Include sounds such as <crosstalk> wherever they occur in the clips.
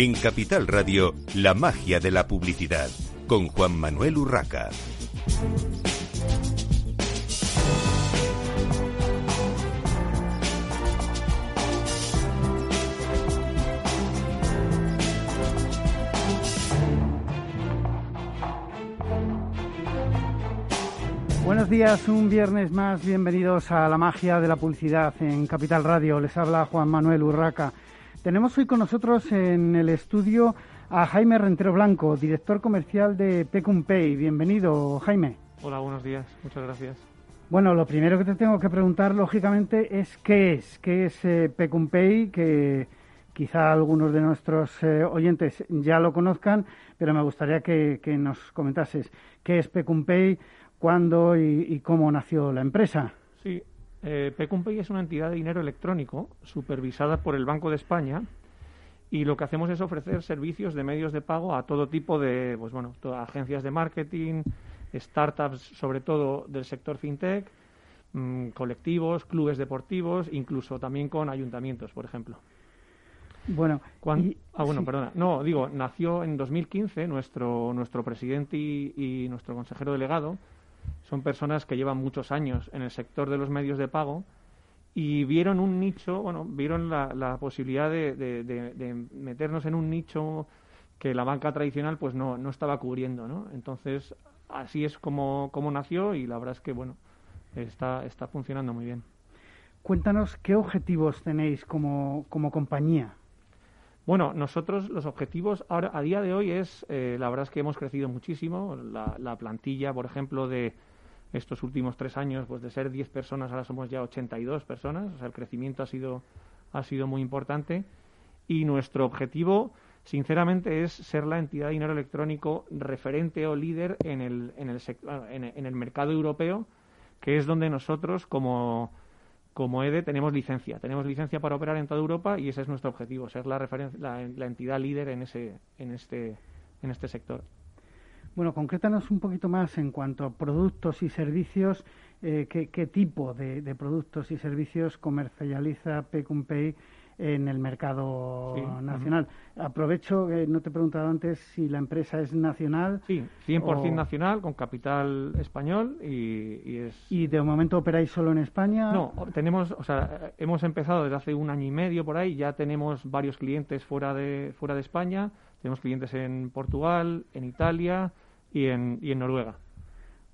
En Capital Radio, la magia de la publicidad, con Juan Manuel Urraca. Buenos días, un viernes más. Bienvenidos a la magia de la publicidad en Capital Radio. Les habla Juan Manuel Urraca. Tenemos hoy con nosotros en el estudio a Jaime Rentero Blanco, director comercial de Pecumpay. Bienvenido, Jaime. Hola, buenos días. Muchas gracias. Bueno, lo primero que te tengo que preguntar, lógicamente, es qué es. ¿Qué es eh, Pecumpay? Que quizá algunos de nuestros eh, oyentes ya lo conozcan, pero me gustaría que, que nos comentases qué es Pecumpay, cuándo y, cómo nació la empresa. Sí, eh, Pecumpay es una entidad de dinero electrónico supervisada por el Banco de España y lo que hacemos es ofrecer servicios de medios de pago a todo tipo de, pues bueno, agencias de marketing, startups, sobre todo del sector fintech, mm, colectivos, clubes deportivos, incluso también con ayuntamientos, por ejemplo. Bueno, ah, bueno, perdona. No, digo, nació en 2015 nuestro nuestro presidente y nuestro consejero delegado son personas que llevan muchos años en el sector de los medios de pago y vieron un nicho, bueno, vieron la, posibilidad de, meternos en un nicho que la banca tradicional pues no, no estaba cubriendo, ¿no? Entonces, así es como, como nació y la verdad es que, bueno, está, está funcionando muy bien. Cuéntanos qué objetivos tenéis como, como compañía. Bueno, nosotros los objetivos ahora a día de hoy es, eh, la verdad es que hemos crecido muchísimo. La, la plantilla, por ejemplo, de, estos últimos tres años, pues de ser 10 personas, ahora somos ya 82 personas, o sea, el crecimiento ha sido, ha sido muy importante y nuestro objetivo, sinceramente, es ser la entidad de dinero electrónico referente o líder en el, en el, en el mercado europeo, que es donde nosotros, como, como EDE, tenemos licencia. Tenemos licencia para operar en toda Europa y ese es nuestro objetivo, ser la, la, entidad líder en, ese, en, este, en este sector. Bueno, concrétanos un poquito más en cuanto a productos y servicios, eh, ¿qué, tipo de, productos y servicios comercializa Pecumpay en el mercado nacional. Aprovecho, que no te he preguntado antes si la empresa es nacional. Sí, 100% nacional, con capital español y, es... ¿Y de momento operáis solo en España? No, tenemos, o sea, hemos empezado desde hace un año y medio por ahí, ya tenemos varios clientes fuera de, fuera de España, tenemos clientes en Portugal, en Italia, y en, y en Noruega.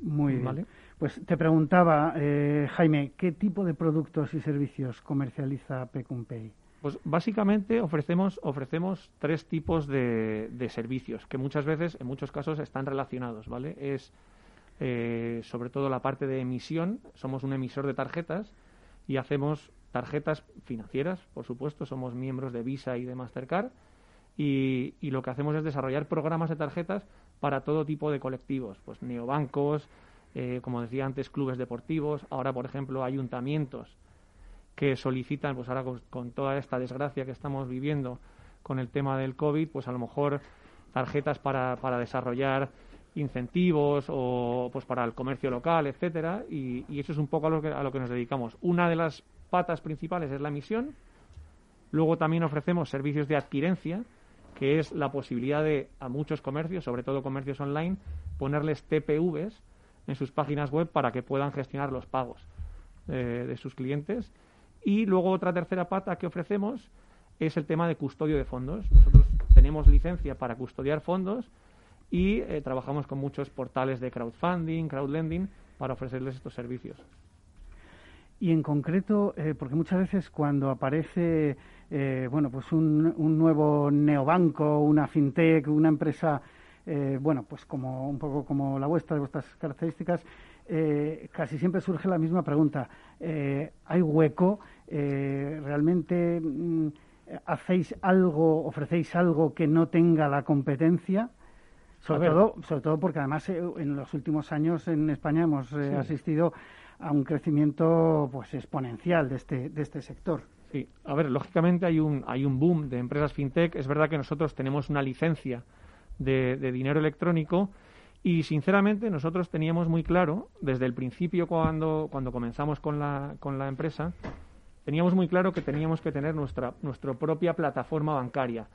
Muy bien. Pues te preguntaba, eh, Jaime, ¿qué tipo de productos y servicios comercializa Pecumpay? Pues básicamente ofrecemos, ofrecemos tres tipos de, de, servicios que muchas veces, en muchos casos, están relacionados, ¿vale? Es eh, sobre todo la parte de emisión. Somos un emisor de tarjetas y hacemos tarjetas financieras, por supuesto. Somos miembros de Visa y de Mastercard. Y, y lo que hacemos es desarrollar programas de tarjetas para todo tipo de colectivos, pues neobancos, eh, como decía antes, clubes deportivos, ahora, por ejemplo, ayuntamientos que solicitan, pues ahora con, toda esta desgracia que estamos viviendo con el tema del COVID, pues a lo mejor tarjetas para, para desarrollar incentivos o pues para el comercio local, etcétera, y, eso es un poco a lo, que, a lo que nos dedicamos. Una de las patas principales es la emisión, luego también ofrecemos servicios de adquirencia, que es la posibilidad de a muchos comercios, sobre todo comercios online, ponerles TPVs en sus páginas web para que puedan gestionar los pagos eh, de sus clientes. Y luego otra tercera pata que ofrecemos es el tema de custodio de fondos. Nosotros tenemos licencia para custodiar fondos y eh, trabajamos con muchos portales de crowdfunding, crowdlending, para ofrecerles estos servicios. Y en concreto, eh, porque muchas veces cuando aparece eh, bueno, pues un, un, nuevo neobanco, una fintech, una empresa, bueno, pues como un poco como la vuestra, de vuestras características, casi siempre surge la misma pregunta. ¿Hay hueco? ¿Realmente mm, hacéis algo, ofrecéis algo que no tenga la competencia? Sobre todo, sobre todo porque además en los últimos años en España hemos asistido a un crecimiento pues exponencial de este, de este sector. Sí, a ver, lógicamente hay un, hay un boom de empresas fintech. Es verdad que nosotros tenemos una licencia de, dinero electrónico y, sinceramente, nosotros teníamos muy claro, desde el principio cuando, cuando comenzamos con la, con la empresa, teníamos muy claro que teníamos que tener nuestra, nuestra propia plataforma bancaria.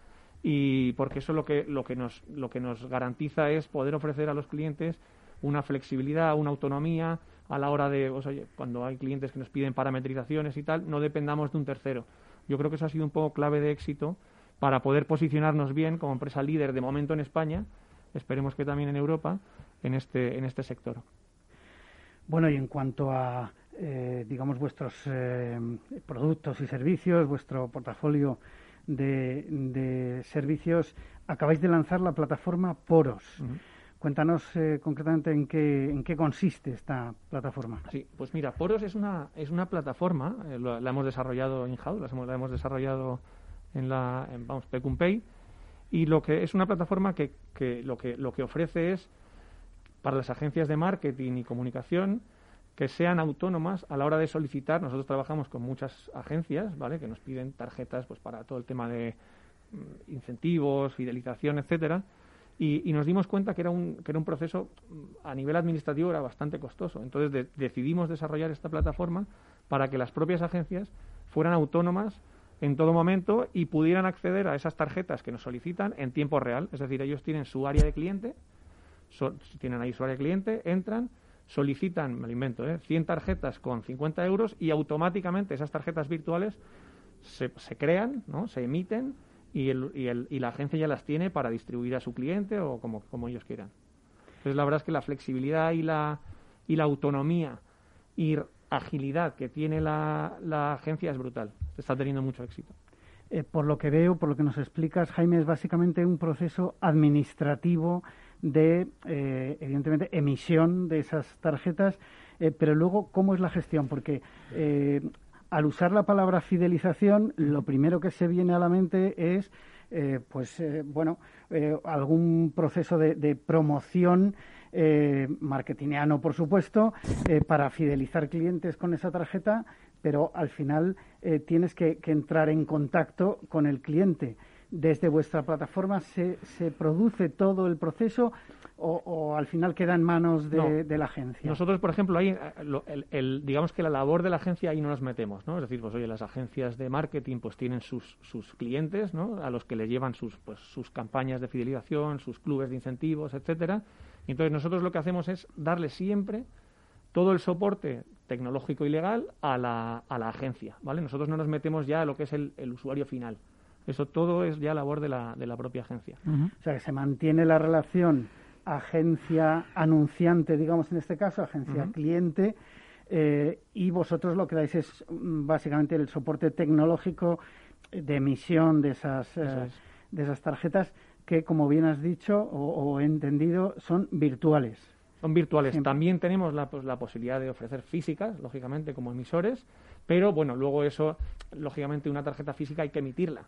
y porque eso lo que, lo que, nos, lo que nos garantiza es poder ofrecer a los clientes una flexibilidad, una autonomía a la hora de, pues, oye, cuando hay clientes que nos piden parametrizaciones y tal, no dependamos de un tercero. Yo creo que eso ha sido un poco clave de éxito para poder posicionarnos bien como empresa líder de momento en España, esperemos que también en Europa, en este, en este sector. Bueno, y en cuanto a, eh, digamos, vuestros eh, productos y servicios, vuestro portafolio de, servicios, acabáis de lanzar la plataforma Poros. Cuéntanos eh, concretamente en qué, en qué consiste esta plataforma. Sí, pues mira, Poros es una, es una plataforma, la, hemos desarrollado en house la hemos, la hemos desarrollado en la, en, vamos, Pecumpay, y lo que es una plataforma que, que, lo que lo que ofrece es para las agencias de marketing y comunicación que sean autónomas a la hora de solicitar. Nosotros trabajamos con muchas agencias, ¿vale? Que nos piden tarjetas pues para todo el tema de mm, incentivos, fidelización, etcétera. Y, nos dimos cuenta que era un, que era un proceso mm, a nivel administrativo era bastante costoso. Entonces decidimos desarrollar esta plataforma para que las propias agencias fueran autónomas en todo momento y pudieran acceder a esas tarjetas que nos solicitan en tiempo real. Es decir, ellos tienen su área de cliente, tienen ahí su área de cliente, entran, solicitan, me lo invento, ¿eh? 100 tarjetas con 50 euros y automáticamente esas tarjetas virtuales se, se crean, ¿no? se emiten y, el, y, el, y la agencia ya las tiene para distribuir a su cliente o como, como ellos quieran. Entonces, la verdad es que la flexibilidad y la, y la autonomía y agilidad que tiene la, la agencia es brutal. Está teniendo mucho éxito. Eh, por lo que veo, por lo que nos explicas, Jaime, es básicamente un proceso administrativo de, eh, evidentemente, emisión de esas tarjetas, eh, pero luego, ¿cómo es la gestión? Porque al usar la palabra fidelización, lo primero que se viene a la mente es, pues, bueno, algún proceso de, de promoción eh, marketingiano, por supuesto, eh, para fidelizar clientes con esa tarjeta, pero al final eh, tienes que, entrar en contacto con el cliente. Desde vuestra plataforma se, se produce todo el proceso o, al final queda en manos de, la agencia. Nosotros, por ejemplo, ahí, el, digamos que la labor de la agencia ahí no nos metemos, ¿no? Es decir, pues oye, las agencias de marketing pues tienen sus, sus clientes, ¿no? A los que le llevan sus, pues, sus campañas de fidelización, sus clubes de incentivos, etcétera entonces nosotros lo que hacemos es darle siempre todo el soporte tecnológico y legal a la, a la agencia, ¿vale? Nosotros no nos metemos ya a lo que es el, usuario final. Eso todo es ya labor de la, de la propia agencia. O sea, que se mantiene la relación agencia-anunciante, digamos en este caso, agencia-cliente, eh, y vosotros lo que dais es mm, básicamente el soporte tecnológico de emisión de esas, eh, de esas tarjetas que, como bien has dicho o, he entendido, son virtuales. Son virtuales. También tenemos la, pues, la posibilidad de ofrecer físicas, lógicamente, como emisores, pero bueno, luego eso, lógicamente, una tarjeta física hay que emitirla.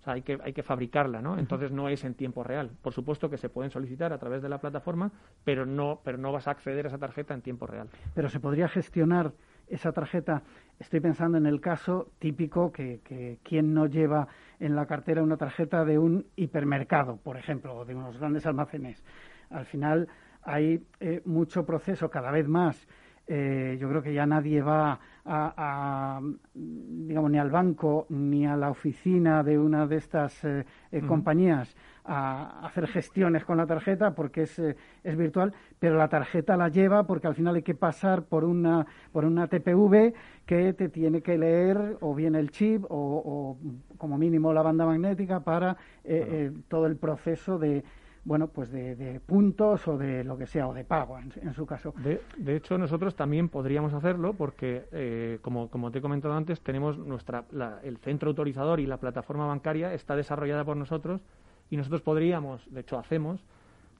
O sea, hay que, hay que fabricarla, ¿no? Entonces no es en tiempo real. Por supuesto que se pueden solicitar a través de la plataforma, pero no, pero no vas a acceder a esa tarjeta en tiempo real. Pero se podría gestionar esa tarjeta, estoy pensando en el caso típico que, que quien no lleva en la cartera una tarjeta de un hipermercado, por ejemplo, o de unos grandes almacenes. Al final hay eh, mucho proceso cada vez más. Eh, yo creo que ya nadie va a, digamos, ni al banco ni a la oficina de una de estas eh, compañías a hacer gestiones con la tarjeta porque es, eh, es virtual, pero la tarjeta la lleva porque al final hay que pasar por una, por una TPV que te tiene que leer o bien el chip o, como mínimo la banda magnética para eh, eh, todo el proceso de, bueno, pues de, puntos o de lo que sea, o de pago en, su caso. De, de, hecho, nosotros también podríamos hacerlo porque, como, como te he comentado antes, tenemos nuestra, el centro autorizador y la plataforma bancaria está desarrollada por nosotros y nosotros podríamos, de hecho hacemos,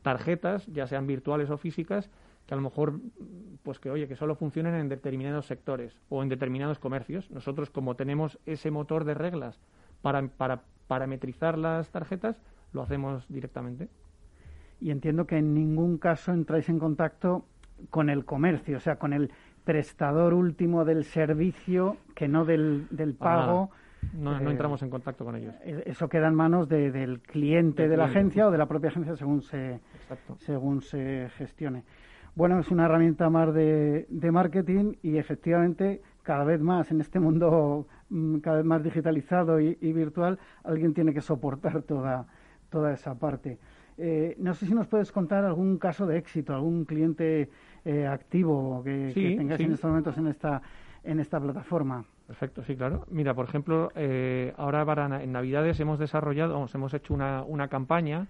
tarjetas, ya sean virtuales o físicas, que a lo mejor, pues que oye, que solo funcionen en determinados sectores o en determinados comercios. Nosotros, como tenemos ese motor de reglas para, para parametrizar las tarjetas, lo hacemos directamente. Y entiendo que en ningún caso entráis en contacto con el comercio, o sea, con el prestador último del servicio, que no del, del pago. No, no, eh, entramos en contacto con ellos. Eh, eso queda en manos del cliente de la agencia o de la propia agencia según se, según se gestione. Bueno, es una herramienta más de, de marketing y efectivamente cada vez más en este mundo mm, cada vez más digitalizado y, virtual, alguien tiene que soportar toda, toda esa parte. Eh, no sé si nos puedes contar algún caso de éxito, algún cliente eh, activo que, tengáis en estos momentos en esta, en esta plataforma. Perfecto, sí, claro. Mira, por ejemplo, eh, ahora para en Navidades hemos desarrollado, hemos hecho una, una campaña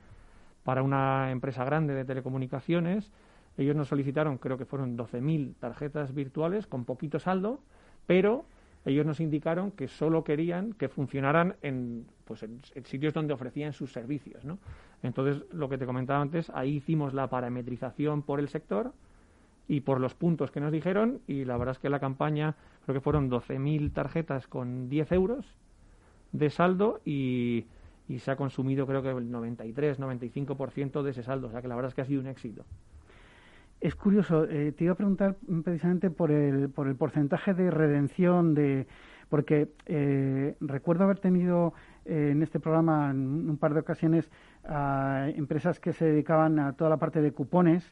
para una empresa grande de telecomunicaciones. Ellos nos solicitaron, creo que fueron 12.000 tarjetas virtuales con poquito saldo, pero ellos nos indicaron que solo querían que funcionaran en, pues en, sitios donde ofrecían sus servicios. ¿no? Entonces, lo que te comentaba antes, ahí hicimos la parametrización por el sector y por los puntos que nos dijeron y la verdad es que la campaña creo que fueron 12.000 tarjetas con 10 euros de saldo y, se ha consumido creo que el 93-95% de ese saldo, o sea que la verdad es que ha sido un éxito. Es curioso, eh, te iba a preguntar precisamente por el, por el porcentaje de redención de porque eh, recuerdo haber tenido eh, en este programa en un par de ocasiones a empresas que se dedicaban a toda la parte de cupones.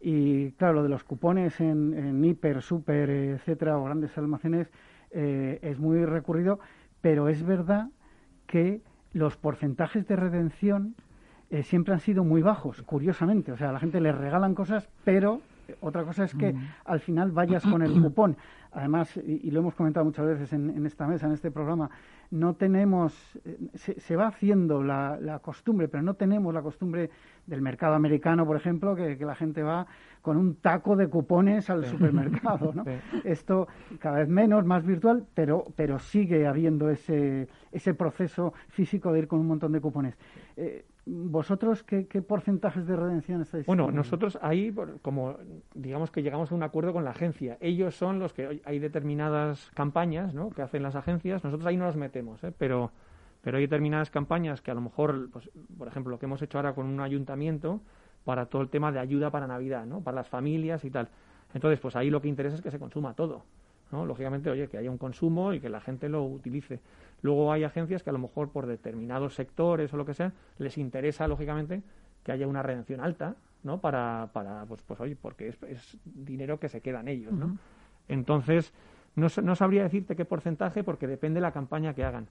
Y claro, lo de los cupones en, hiper, super, etcétera, o grandes almacenes eh, es muy recurrido, pero es verdad que los porcentajes de redención eh, siempre han sido muy bajos, curiosamente. O sea, a la gente le regalan cosas, pero otra cosa es que al final vayas con el <clears throat> cupón. Además, y, lo hemos comentado muchas veces en, esta mesa, en este programa, no tenemos, eh, se, va haciendo la, costumbre, pero no tenemos la costumbre del mercado americano, por ejemplo, que, la gente va con un taco de cupones al supermercado. ¿no? <laughs> Esto cada vez menos, más virtual, pero, pero sigue habiendo ese, ese proceso físico de ir con un montón de cupones. Eh, ¿Vosotros qué, porcentajes de redención estáis? Bueno, nosotros ahí, como digamos que llegamos a un acuerdo con la agencia, ellos son los que hay determinadas campañas ¿no? que hacen las agencias, nosotros ahí no nos metemos, ¿eh? pero, pero hay determinadas campañas que a lo mejor, pues, por ejemplo, lo que hemos hecho ahora con un ayuntamiento para todo el tema de ayuda para Navidad, ¿no? para las familias y tal. Entonces, pues ahí lo que interesa es que se consuma todo. ¿no? Lógicamente, oye, que haya un consumo y que la gente lo utilice. Luego hay agencias que a lo mejor por determinados sectores o lo que sea, les interesa, lógicamente, que haya una redención alta, ¿no? Para, para pues, pues oye, porque es, dinero que se queda en ellos, ¿no? Entonces, no, no sabría decirte qué porcentaje porque depende de la campaña que hagan.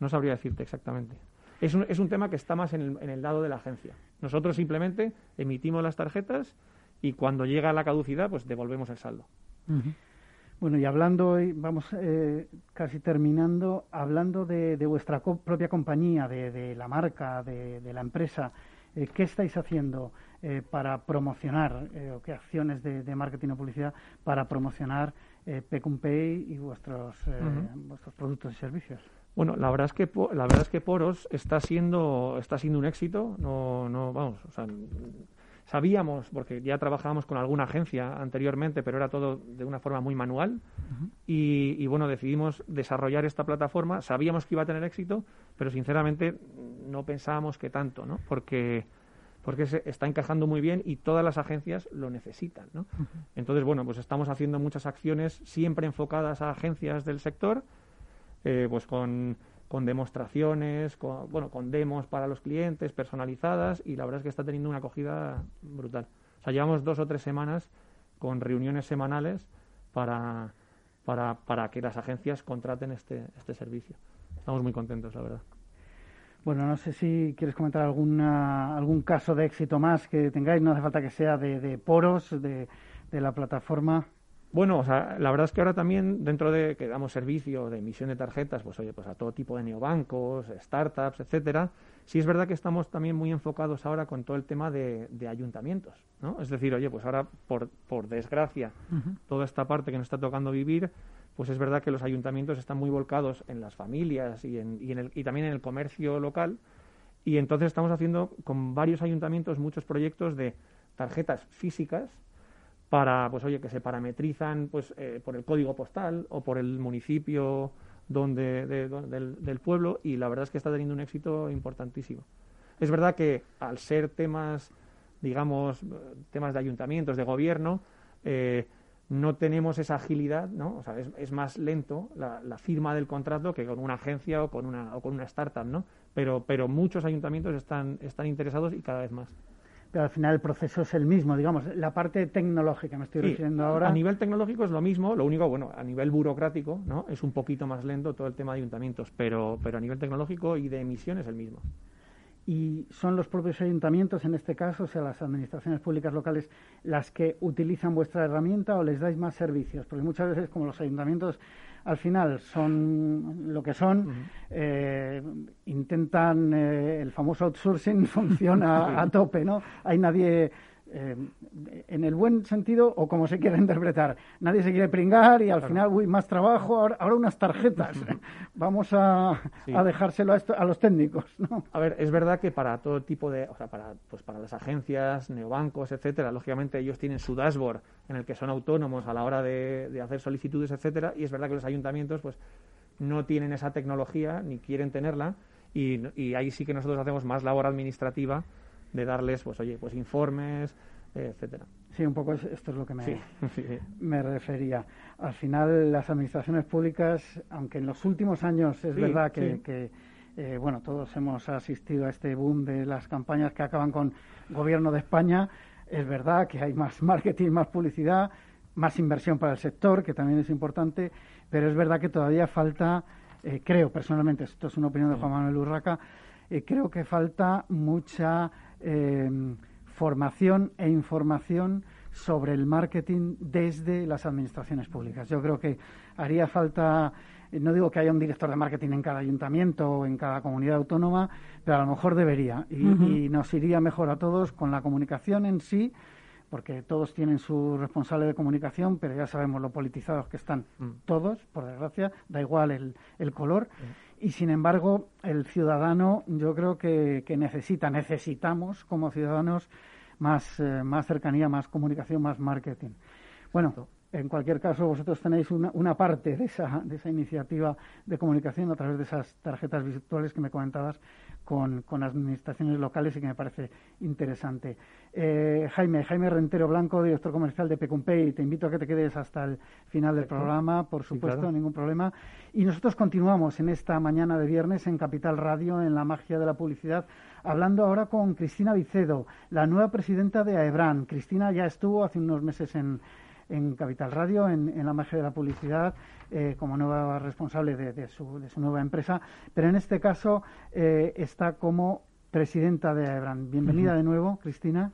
No sabría decirte exactamente. Es un, es un tema que está más en el, en el lado de la agencia. Nosotros simplemente emitimos las tarjetas y cuando llega la caducidad, pues devolvemos el saldo. Bueno, y hablando, vamos eh, casi terminando, hablando de, vuestra propia compañía, de, la marca, de, la empresa, eh, ¿qué estáis haciendo eh, para promocionar, o qué acciones de, marketing o publicidad para promocionar Pay y vuestros, vuestros productos y servicios? Bueno, la verdad es que la verdad es que Poros está siendo está siendo un éxito. No, no, vamos, o sea, Sabíamos, porque ya trabajábamos con alguna agencia anteriormente, pero era todo de una forma muy manual. y, bueno, decidimos desarrollar esta plataforma. Sabíamos que iba a tener éxito, pero sinceramente no pensábamos que tanto, ¿no? Porque porque se está encajando muy bien y todas las agencias lo necesitan, ¿no? Entonces, bueno, pues estamos haciendo muchas acciones siempre enfocadas a agencias del sector, eh, pues con con demostraciones, con, bueno, con demos para los clientes personalizadas y la verdad es que está teniendo una acogida brutal. O sea, llevamos dos o tres semanas con reuniones semanales para, para, para que las agencias contraten este, este servicio. Estamos muy contentos, la verdad. Bueno, no sé si quieres comentar alguna, algún caso de éxito más que tengáis, no hace falta que sea de, de poros, de, de la plataforma. Bueno, o sea, la verdad es que ahora también dentro de que damos servicio de emisión de tarjetas, pues oye, pues a todo tipo de neobancos, startups, etcétera, sí es verdad que estamos también muy enfocados ahora con todo el tema de, ayuntamientos, ¿no? Es decir, oye, pues ahora por, por desgracia toda esta parte que nos está tocando vivir, pues es verdad que los ayuntamientos están muy volcados en las familias y, en, y, en el, y también en el comercio local y entonces estamos haciendo con varios ayuntamientos muchos proyectos de tarjetas físicas para, pues oye, que se parametrizan pues, eh, por el código postal o por el municipio donde, del, pueblo y la verdad es que está teniendo un éxito importantísimo. Es verdad que al ser temas, digamos, temas de ayuntamientos, de gobierno, eh, no tenemos esa agilidad, ¿no? O sea, es, más lento la, la, firma del contrato que con una agencia o con una, o con una startup, ¿no? Pero, pero muchos ayuntamientos están, están interesados y cada vez más. Pero al final el proceso es el mismo, digamos, la parte tecnológica me estoy refiriendo ahora. A nivel tecnológico es lo mismo, lo único, bueno, a nivel burocrático, ¿no? Es un poquito más lento todo el tema de ayuntamientos, pero, pero a nivel tecnológico y de emisión es el mismo y son los propios ayuntamientos, en este caso, o sea, las administraciones públicas locales, las que utilizan vuestra herramienta o les dais más servicios, porque muchas veces como los ayuntamientos al final son lo que son, eh, intentan eh, el famoso outsourcing <laughs> funciona a tope, ¿no? Hay nadie eh, en el buen sentido o como se quiera <laughs> interpretar. Nadie se quiere pringar y al final, uy, más trabajo, ahora, unas tarjetas. <laughs> Vamos a, dejárselo a, a, los técnicos. ¿no? A ver, es verdad que para todo tipo de, o sea, para, pues para las agencias, neobancos, etcétera, lógicamente ellos tienen su dashboard en el que son autónomos a la hora de, de hacer solicitudes, etcétera, y es verdad que los ayuntamientos, pues, no tienen esa tecnología ni quieren tenerla y, y ahí sí que nosotros hacemos más labor administrativa de darles, pues oye, pues informes, eh, etcétera. Sí, un poco esto es lo que me, <laughs> me refería. Al final, las administraciones públicas, aunque en los últimos años es verdad que, eh, bueno, todos hemos asistido a este boom de las campañas que acaban con gobierno de España, es verdad que hay más <laughs> marketing, más publicidad, más inversión para el sector, que también es importante, pero es verdad que todavía falta, eh, creo personalmente, esto es una opinión de Juan Manuel Urraca, creo que falta mucha eh, formación e información sobre el marketing desde las administraciones públicas. Yo creo que haría falta, eh, no digo que haya un director de marketing en cada ayuntamiento o en cada comunidad autónoma, pero a lo mejor debería y, nos iría mejor a todos con la comunicación en sí porque todos tienen su responsable de comunicación, pero ya sabemos lo politizados que están mm. todos, por desgracia, da igual el, el color. Mm y sin embargo el ciudadano yo creo que, necesita, necesitamos como ciudadanos más, eh, más cercanía, más comunicación, más marketing. Bueno, en cualquier caso, vosotros tenéis una, una parte de esa, de esa iniciativa de comunicación a través de esas tarjetas virtuales que me comentabas con, con administraciones locales y que me parece interesante. Eh, Jaime, Jaime Rentero Blanco, director comercial de Pecumpey, te invito a que te quedes hasta el final del programa, por supuesto, ningún problema. Y nosotros continuamos en esta mañana de viernes en Capital Radio, en la magia de la publicidad, hablando ahora con Cristina Vicedo, la nueva presidenta de AEBRAN. Cristina ya estuvo hace unos meses en en Capital Radio, en, la magia de la publicidad, eh, como nueva responsable de, su, de, su, nueva empresa, pero en este caso eh, está como presidenta de AEBRAN. Bienvenida de nuevo, Cristina.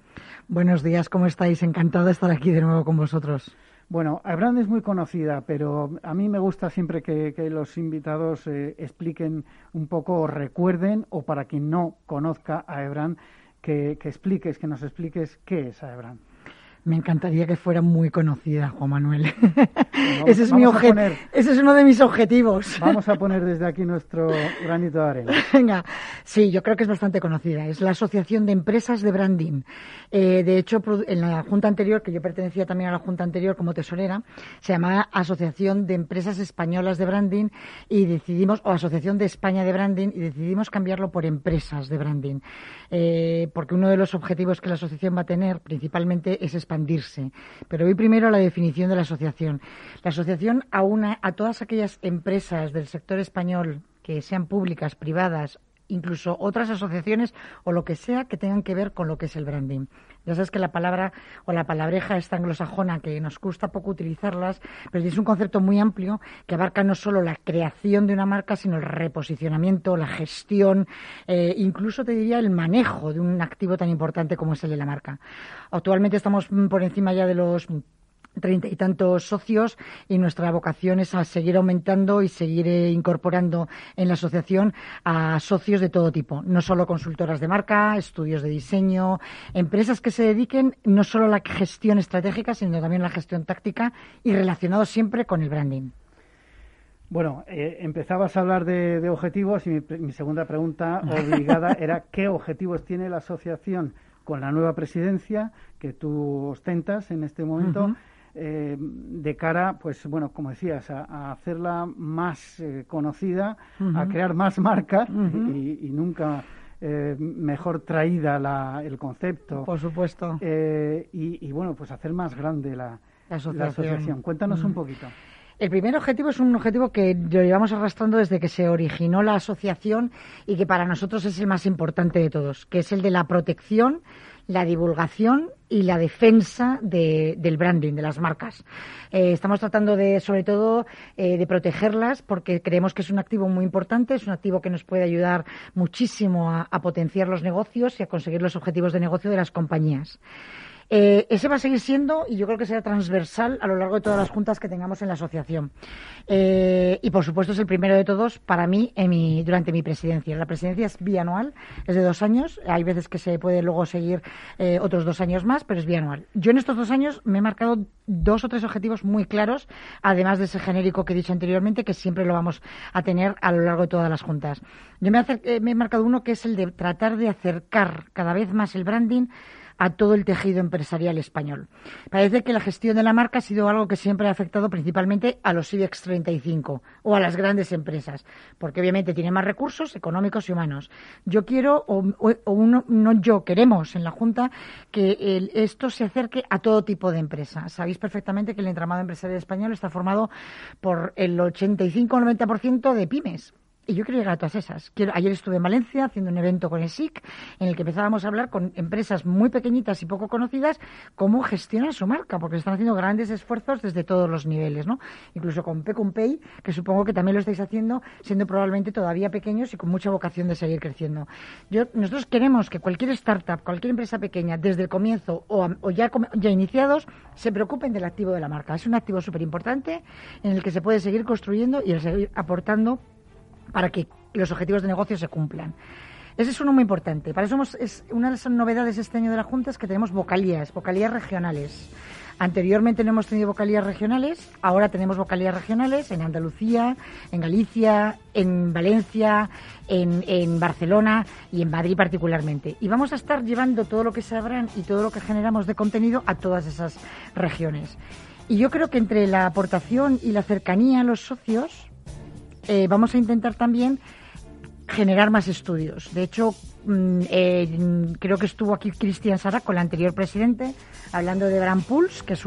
Buenos días, ¿cómo estáis? Encantada de estar aquí de nuevo con vosotros. Bueno, AEBRAN es muy conocida, pero a mí me gusta siempre que, los invitados eh, expliquen un poco o recuerden, o para quien no conozca a AEBRAN, que, que expliques, que nos expliques qué es AEBRAN. Me encantaría que fuera muy conocida, Juan Manuel. <laughs> ese, es mi ese es uno de mis objetivos. Vamos a <laughs> poner desde aquí nuestro granito de arena. Venga, sí, yo creo que es bastante conocida. Es la Asociación de Empresas de Branding. Eh, de hecho, en la junta anterior, que yo pertenecía también a la junta anterior como tesorera, se llamaba Asociación de Empresas Españolas de Branding y decidimos, o Asociación de España de Branding, y decidimos cambiarlo por Empresas de Branding. Eh, porque uno de los objetivos que la asociación va a tener principalmente es expandirse. Pero voy primero a la definición de la asociación. La asociación aúna a todas aquellas empresas del sector español que sean públicas, privadas incluso otras asociaciones o lo que sea que tengan que ver con lo que es el branding. Ya sabes que la palabra o la palabreja es anglosajona que nos gusta poco utilizarlas, pero es un concepto muy amplio que abarca no solo la creación de una marca, sino el reposicionamiento, la gestión, eh, incluso te diría el manejo de un activo tan importante como es el de la marca. Actualmente estamos por encima ya de los treinta y tantos socios y nuestra vocación es a seguir aumentando y seguir eh, incorporando en la asociación a socios de todo tipo, no solo consultoras de marca, estudios de diseño, empresas que se dediquen no solo a la gestión estratégica, sino también a la gestión táctica y relacionados siempre con el branding. Bueno, eh, empezabas a hablar de, objetivos y mi, segunda pregunta <laughs> obligada era ¿qué objetivos tiene la asociación con la nueva presidencia que tú ostentas en este momento? Eh, de cara, pues bueno, como decías, a, hacerla más eh, conocida, a crear más marcas y, nunca eh, mejor traída el concepto. Por supuesto. Y, bueno, pues hacer más grande la, asociación. Cuéntanos un poquito. El primer objetivo es un objetivo que lo llevamos arrastrando desde que se originó la asociación y que para nosotros es el más importante de todos, que es el de la protección la divulgación y la defensa del branding, de las marcas. Eh, estamos tratando de, sobre todo, eh, de protegerlas porque creemos que es un activo muy importante, es un activo que nos puede ayudar muchísimo a potenciar los negocios y a conseguir los objetivos de negocio de las compañías. Eh, ese va a seguir siendo, y yo creo que será transversal a lo largo de todas las juntas que tengamos en la asociación. Eh, y por supuesto es el primero de todos para mí durante mi presidencia. La presidencia es bianual, es de dos años. Hay veces que se puede luego seguir eh, otros dos años más, pero es bianual. Yo en estos dos años me he marcado dos o tres objetivos muy claros, además de ese genérico que he dicho anteriormente, que siempre lo vamos a tener a lo largo de todas las juntas. Yo me he marcado uno que es el de tratar de acercar cada vez más el branding a todo el tejido empresarial español. Parece que la gestión de la marca ha sido algo que siempre ha afectado principalmente a los IBEX 35 o a las grandes empresas, porque obviamente tienen más recursos económicos y humanos. Yo quiero, o, uno, no yo, queremos en la Junta que esto se acerque a todo tipo de empresas. Sabéis perfectamente que el entramado empresarial español está formado por el 85 o 90% de pymes y yo quiero llegar a todas esas. ayer estuve en Valencia haciendo un evento con el SIC en el que empezábamos a hablar con empresas muy pequeñitas y poco conocidas cómo gestionan su marca, porque están haciendo grandes esfuerzos desde todos los niveles, ¿no? Incluso con Pay, que supongo que también lo estáis haciendo, siendo probablemente todavía pequeños y con mucha vocación de seguir creciendo. Nosotros queremos que cualquier startup, cualquier empresa pequeña, desde el comienzo o, o ya, ya iniciados, se preocupen del activo de la marca. Es un activo súper importante en el que se puede seguir construyendo y seguir aportando para que los objetivos de negocio se cumplan. Ese es uno muy importante. Para eso es una de las novedades este año de la Junta es que tenemos vocalías, vocalías regionales. Anteriormente no hemos tenido vocalías regionales, ahora tenemos vocalías regionales en Andalucía, en Galicia, en Valencia, en, en, Barcelona y en Madrid particularmente. Y vamos a estar llevando todo lo que sabrán y todo lo que generamos de contenido a todas esas regiones. Y yo creo que entre la aportación y la cercanía a los socios, eh, vamos a intentar también generar más estudios. De hecho, mm, eh, creo que estuvo aquí Cristian Saraco, el anterior presidente, hablando de Brand Pulse, que es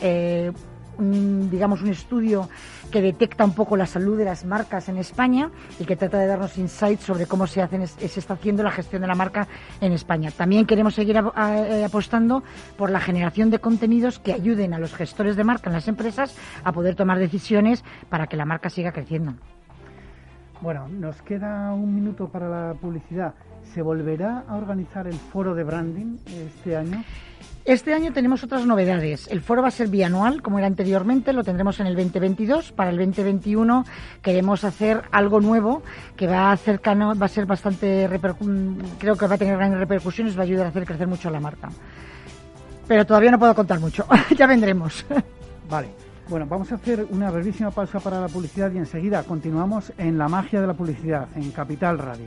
eh, un, digamos, un estudio que detecta un poco la salud de las marcas en España y que trata de darnos insights sobre cómo se, hacen, se está haciendo la gestión de la marca en España. También queremos seguir apostando por la generación de contenidos que ayuden a los gestores de marca en las empresas a poder tomar decisiones para que la marca siga creciendo. Bueno, nos queda un minuto para la publicidad. ¿Se volverá a organizar el foro de branding este año? Este año tenemos otras novedades. El foro va a ser bianual, como era anteriormente, lo tendremos en el 2022. Para el 2021 queremos hacer algo nuevo que va a cercano, va a ser bastante, creo que va a tener grandes repercusiones, va a ayudar a hacer crecer mucho la marca. Pero todavía no puedo contar mucho, <laughs> ya vendremos. Vale. Bueno, vamos a hacer una brevísima pausa para la publicidad y enseguida continuamos en la magia de la publicidad en Capital Radio.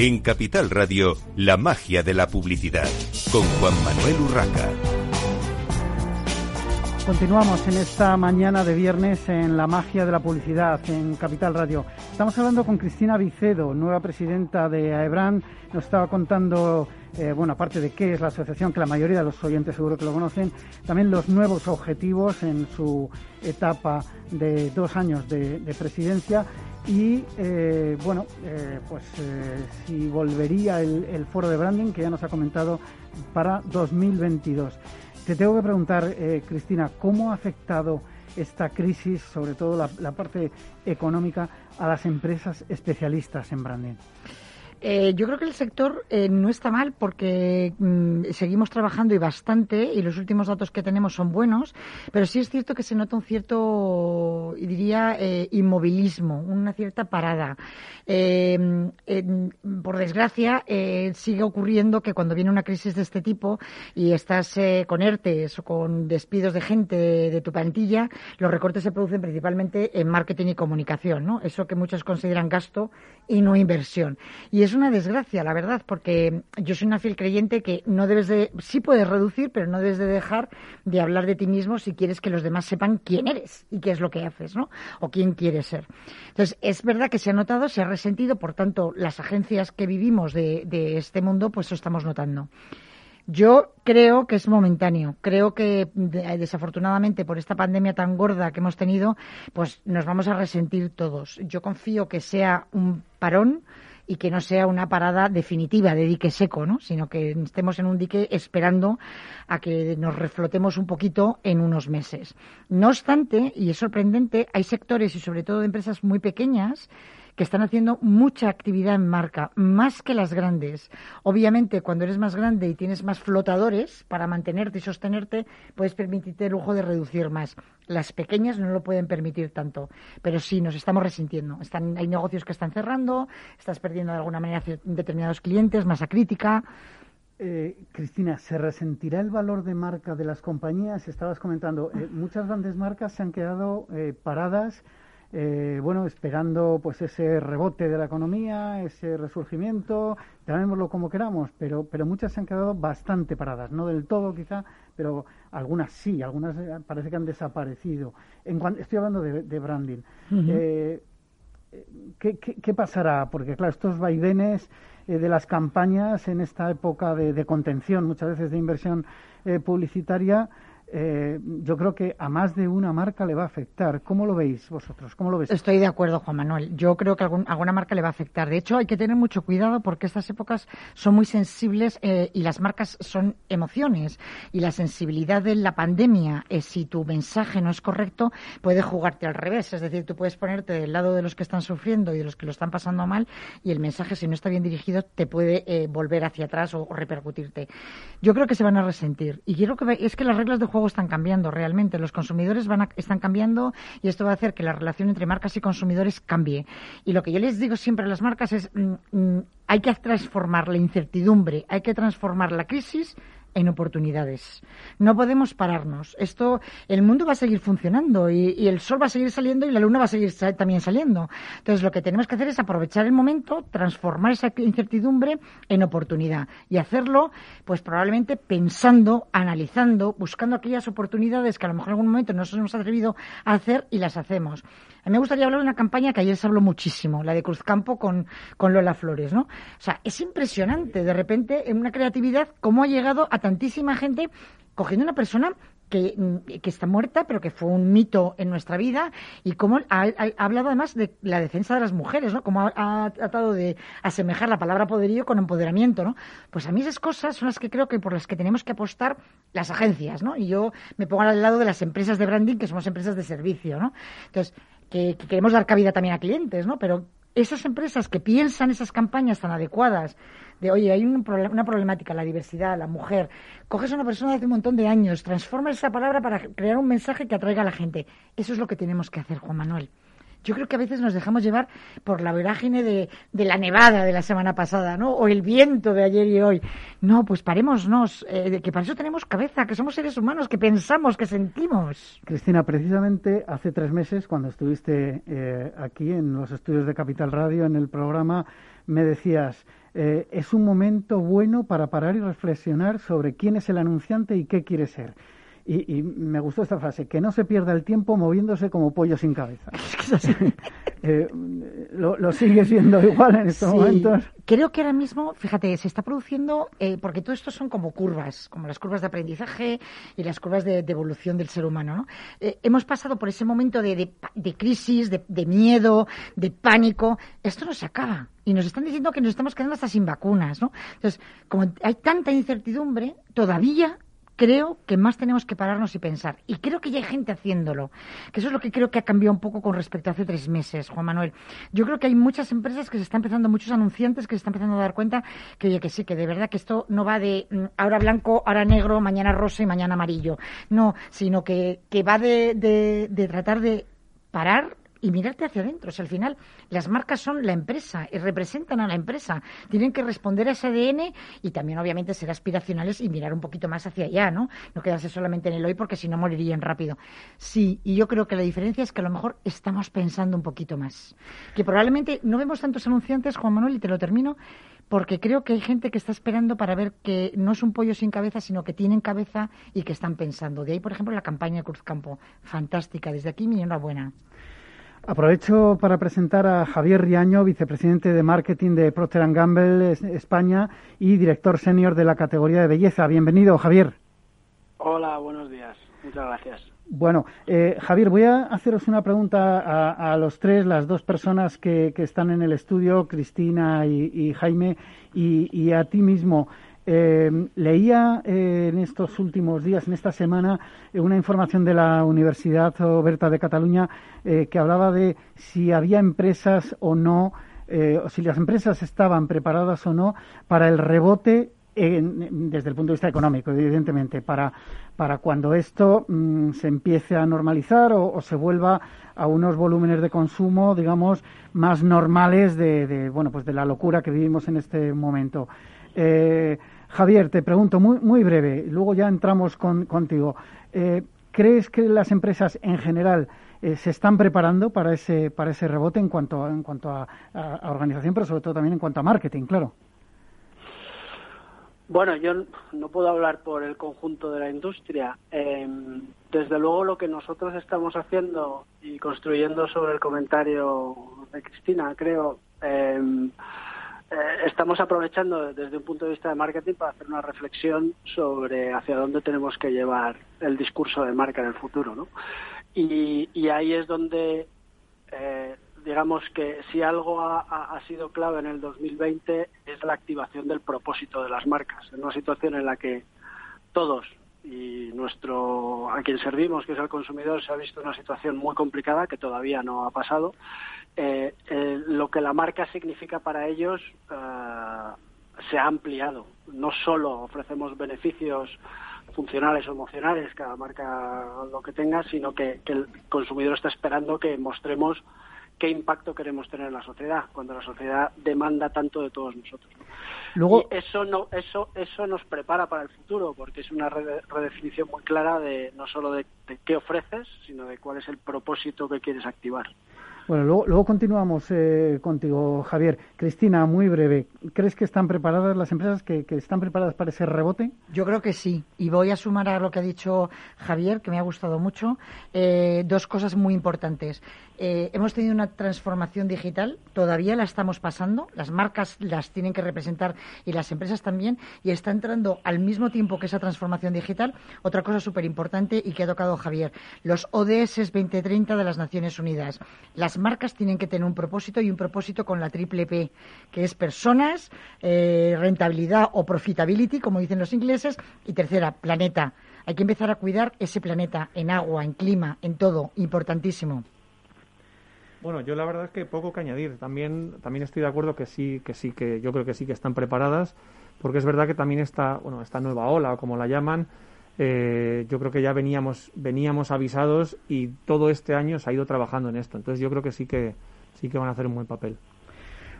En Capital Radio, la magia de la publicidad, con Juan Manuel Urraca. Continuamos en esta mañana de viernes en la magia de la publicidad en Capital Radio. Estamos hablando con Cristina Vicedo, nueva presidenta de AEBRAN. Nos estaba contando, eh, bueno, aparte de qué es la asociación, que la mayoría de los oyentes seguro que lo conocen, también los nuevos objetivos en su etapa de dos años de presidencia y eh, bueno, eh, pues eh, si volvería el, foro de branding que ya nos ha comentado para 2022. Te tengo que preguntar, Cristina, ¿cómo ha afectado esta crisis, sobre todo la, la parte económica, a las empresas especialistas en branding? Eh, yo creo que el sector eh, no está mal porque mm, seguimos trabajando y bastante y los últimos datos que tenemos son buenos, pero sí es cierto que se nota un cierto, diría, eh, inmovilismo, una cierta parada. por desgracia, sigue ocurriendo que cuando viene una crisis de este tipo y estás con ERTES o con despidos de gente de, tu plantilla, los recortes se producen principalmente en marketing y comunicación, ¿no? Eso que muchos consideran gasto y no inversión. Y es una desgracia, la verdad, porque yo soy una fiel creyente que no debes de, sí puedes reducir, pero no debes de dejar de hablar de ti mismo si quieres que los demás sepan quién eres y qué es lo que haces, ¿no? O quién quieres ser. Entonces, es verdad que se ha notado, se ha resentido, por tanto, las agencias que vivimos de, de este mundo, pues lo estamos notando. Yo creo que es momentáneo. Creo que desafortunadamente por esta pandemia tan gorda que hemos tenido, pues nos vamos a resentir todos. Yo confío que sea un parón y que no sea una parada definitiva de dique seco, ¿no? sino que estemos en un dique esperando a que nos reflotemos un poquito en unos meses. No obstante, y es sorprendente, hay sectores y sobre todo de empresas muy pequeñas que están haciendo mucha actividad en marca, más que las grandes. Obviamente, cuando eres más grande y tienes más flotadores para mantenerte y sostenerte, puedes permitirte el lujo de reducir más. Las pequeñas no lo pueden permitir tanto, pero sí nos estamos resintiendo. Están, hay negocios que están cerrando, estás perdiendo de alguna manera determinados clientes, masa crítica. Eh, Cristina, ¿se resentirá el valor de marca de las compañías? Estabas comentando, eh, muchas grandes marcas se han quedado eh, paradas eh, bueno, esperando pues ese rebote de la economía, ese resurgimiento, llamémoslo como queramos, pero, pero muchas se han quedado bastante paradas, no del todo quizá, pero algunas sí, algunas eh, parece que han desaparecido. En estoy hablando de, branding. Eh, ¿qué, pasará? Porque claro, estos vaivenes de las campañas en esta época de, de contención, muchas veces de inversión publicitaria, eh, yo creo que a más de una marca le va a afectar. ¿Cómo lo veis vosotros? ¿Cómo lo ves? Estoy de acuerdo, Juan Manuel. Yo creo que algún, alguna marca le va a afectar. De hecho, hay que tener mucho cuidado porque estas épocas son muy sensibles eh, y las marcas son emociones. Y la sensibilidad de la pandemia, eh, si tu mensaje no es correcto, puede jugarte al revés. Es decir, tú puedes ponerte del lado de los que están sufriendo y de los que lo están pasando mal y el mensaje, si no está bien dirigido, te puede volver hacia atrás o, repercutirte. Yo creo que se van a resentir. Y quiero que es que las reglas de juego están cambiando realmente. Los consumidores van están cambiando y esto va a hacer que la relación entre marcas y consumidores cambie. Y lo que yo les digo siempre a las marcas es mm, mm, hay que transformar la incertidumbre, hay que transformar la crisis en oportunidades. No podemos pararnos. Esto, el mundo va a seguir funcionando y, el sol va a seguir saliendo y la luna va a seguir también saliendo. Entonces, lo que tenemos que hacer es aprovechar el momento, transformar esa incertidumbre en oportunidad y hacerlo, pues probablemente pensando, analizando, buscando aquellas oportunidades que a lo mejor en algún momento no nos hemos atrevido a hacer y las hacemos. A mí me gustaría hablar de una campaña que ayer se habló muchísimo, la de Cruzcampo con, con Lola Flores, ¿no? O sea, es impresionante de repente en una creatividad cómo ha llegado a tantísima gente cogiendo una persona que, mm, que, está muerta, pero que fue un mito en nuestra vida, y cómo ha, hablado además de la defensa de las mujeres, ¿no? Como ha, tratado de asemejar la palabra poderío con empoderamiento, ¿no? Pues a mí esas cosas son las que creo que por las que tenemos que apostar las agencias, ¿no? Y yo me pongo al lado de las empresas de branding, que somos empresas de servicio, ¿no? Entonces, que, que queremos dar cabida también a clientes, ¿no? Pero esas empresas que piensan esas campañas tan adecuadas, de, oye, hay una problemática, la diversidad, la mujer, coges a una persona de hace un montón de años, transformas esa palabra para crear un mensaje que atraiga a la gente. Eso es lo que tenemos que hacer, Juan Manuel. Yo creo que a veces nos dejamos llevar por la vorágine de, la nevada de la semana pasada, ¿no? O el viento de ayer y hoy. No, pues parémonos, eh, que para eso tenemos cabeza, que somos seres humanos, que pensamos, que sentimos. Cristina, precisamente hace tres meses, cuando estuviste eh, aquí en los estudios de Capital Radio, en el programa, me decías, eh, es un momento bueno para parar y reflexionar sobre quién es el anunciante y qué quiere ser. Y, me gustó esta frase, que no se pierda el tiempo moviéndose como pollo sin cabeza. <laughs> eh, lo, lo, sigue siendo igual en estos momentos? Creo que ahora mismo, fíjate, se está produciendo, eh, porque todo esto son como curvas, como las curvas de aprendizaje y las curvas de, evolución del ser humano. ¿no? Eh, hemos pasado por ese momento de, de crisis, de, miedo, de pánico. Esto no se acaba. Y nos están diciendo que nos estamos quedando hasta sin vacunas. ¿no? Entonces, como hay tanta incertidumbre, todavía creo que más tenemos que pararnos y pensar. Y creo que ya hay gente haciéndolo. Que eso es lo que creo que ha cambiado un poco con respecto a hace tres meses, Juan Manuel. Yo creo que hay muchas empresas que se están empezando, muchos anunciantes que se están empezando a dar cuenta que, oye, que sí, que de verdad que esto no va de mm, ahora blanco, ahora negro, mañana rosa y mañana amarillo. No, sino que, que va de, de, de tratar de parar y mirarte hacia adentro. O al final las marcas son la empresa y representan a la empresa. Tienen que responder a ese ADN y también, obviamente, ser aspiracionales y mirar un poquito más hacia allá, ¿no? No quedarse solamente en el hoy porque si no morirían rápido. Sí, y yo creo que la diferencia es que a lo mejor estamos pensando un poquito más. Que probablemente no vemos tantos anunciantes, Juan Manuel, y te lo termino, porque creo que hay gente que está esperando para ver que no es un pollo sin cabeza, sino que tienen cabeza y que están pensando. De ahí, por ejemplo, la campaña de Cruzcampo. Fantástica. Desde aquí, mi enhorabuena. Aprovecho para presentar a Javier Riaño, vicepresidente de marketing de Procter Gamble España y director senior de la categoría de belleza. Bienvenido, Javier. Hola, buenos días. Muchas gracias. Bueno, eh, Javier, voy a haceros una pregunta a, los tres, las dos personas que, están en el estudio, Cristina y, Jaime, y, a ti mismo. Eh, leía eh, en estos últimos días, en esta semana, eh, una información de la Universidad Oberta de Cataluña que hablaba de si había empresas o no, o si las empresas estaban preparadas o no para el rebote desde el punto de vista económico, evidentemente, para, para cuando esto mm, se empiece a normalizar o, se vuelva a unos volúmenes de consumo, digamos, más normales de, bueno, pues de la locura que vivimos en este momento. Javier, te pregunto muy, muy breve, luego ya entramos contigo. Eh, ¿Crees que las empresas en general eh, se están preparando para ese, para ese rebote en cuanto, a, en cuanto a, organización, pero sobre todo también en cuanto a marketing, claro? Bueno, yo no puedo hablar por el conjunto de la industria. Em, desde luego lo que nosotros estamos haciendo y construyendo sobre el comentario de Cristina, creo, eh, eh, estamos aprovechando desde un punto de vista de marketing para hacer una reflexión sobre hacia dónde tenemos que llevar el discurso de marca en el futuro, ¿no? Y, ahí es donde, eh, digamos que si algo ha, sido clave en el 2020 es la activación del propósito de las marcas, en una situación en la que todos y nuestro a quien servimos, que es el consumidor, se ha visto una situación muy complicada que todavía no ha pasado eh, eh, lo que la marca significa para ellos eh, se ha ampliado. No solo ofrecemos beneficios funcionales o emocionales, cada marca lo que tenga, sino que, el consumidor está esperando que mostremos qué impacto queremos tener en la sociedad, cuando la sociedad demanda tanto de todos nosotros. Luego, y eso no, eso, eso nos prepara para el futuro, porque es una redefinición muy clara de no solo de qué ofreces, sino de cuál es el propósito que quieres activar. Bueno, luego, continuamos eh, contigo, Javier. Cristina, muy breve. ¿Crees que están preparadas las empresas, que, están preparadas para ese rebote? Yo creo que sí. Y voy a sumar a lo que ha dicho Javier, que me ha gustado mucho, eh, dos cosas muy importantes. Eh, hemos tenido una transformación digital, todavía la estamos pasando, las marcas las tienen que representar y las empresas también, y está entrando al mismo tiempo que esa transformación digital otra cosa súper importante y que ha tocado Javier, los ODS 2030 de las Naciones Unidas. Las marcas tienen que tener un propósito y un propósito con la triple P, que es personas, eh, rentabilidad o profitability, como dicen los ingleses, y tercera, planeta. Hay que empezar a cuidar ese planeta en agua, en clima, en todo, importantísimo. Bueno, yo la verdad es que poco que añadir. También, también estoy de acuerdo que sí, que sí, que yo creo que sí que están preparadas, porque es verdad que también esta, bueno, esta nueva ola, como la llaman, eh, yo creo que ya veníamos, veníamos avisados y todo este año se ha ido trabajando en esto. Entonces yo creo que sí que sí que van a hacer un buen papel.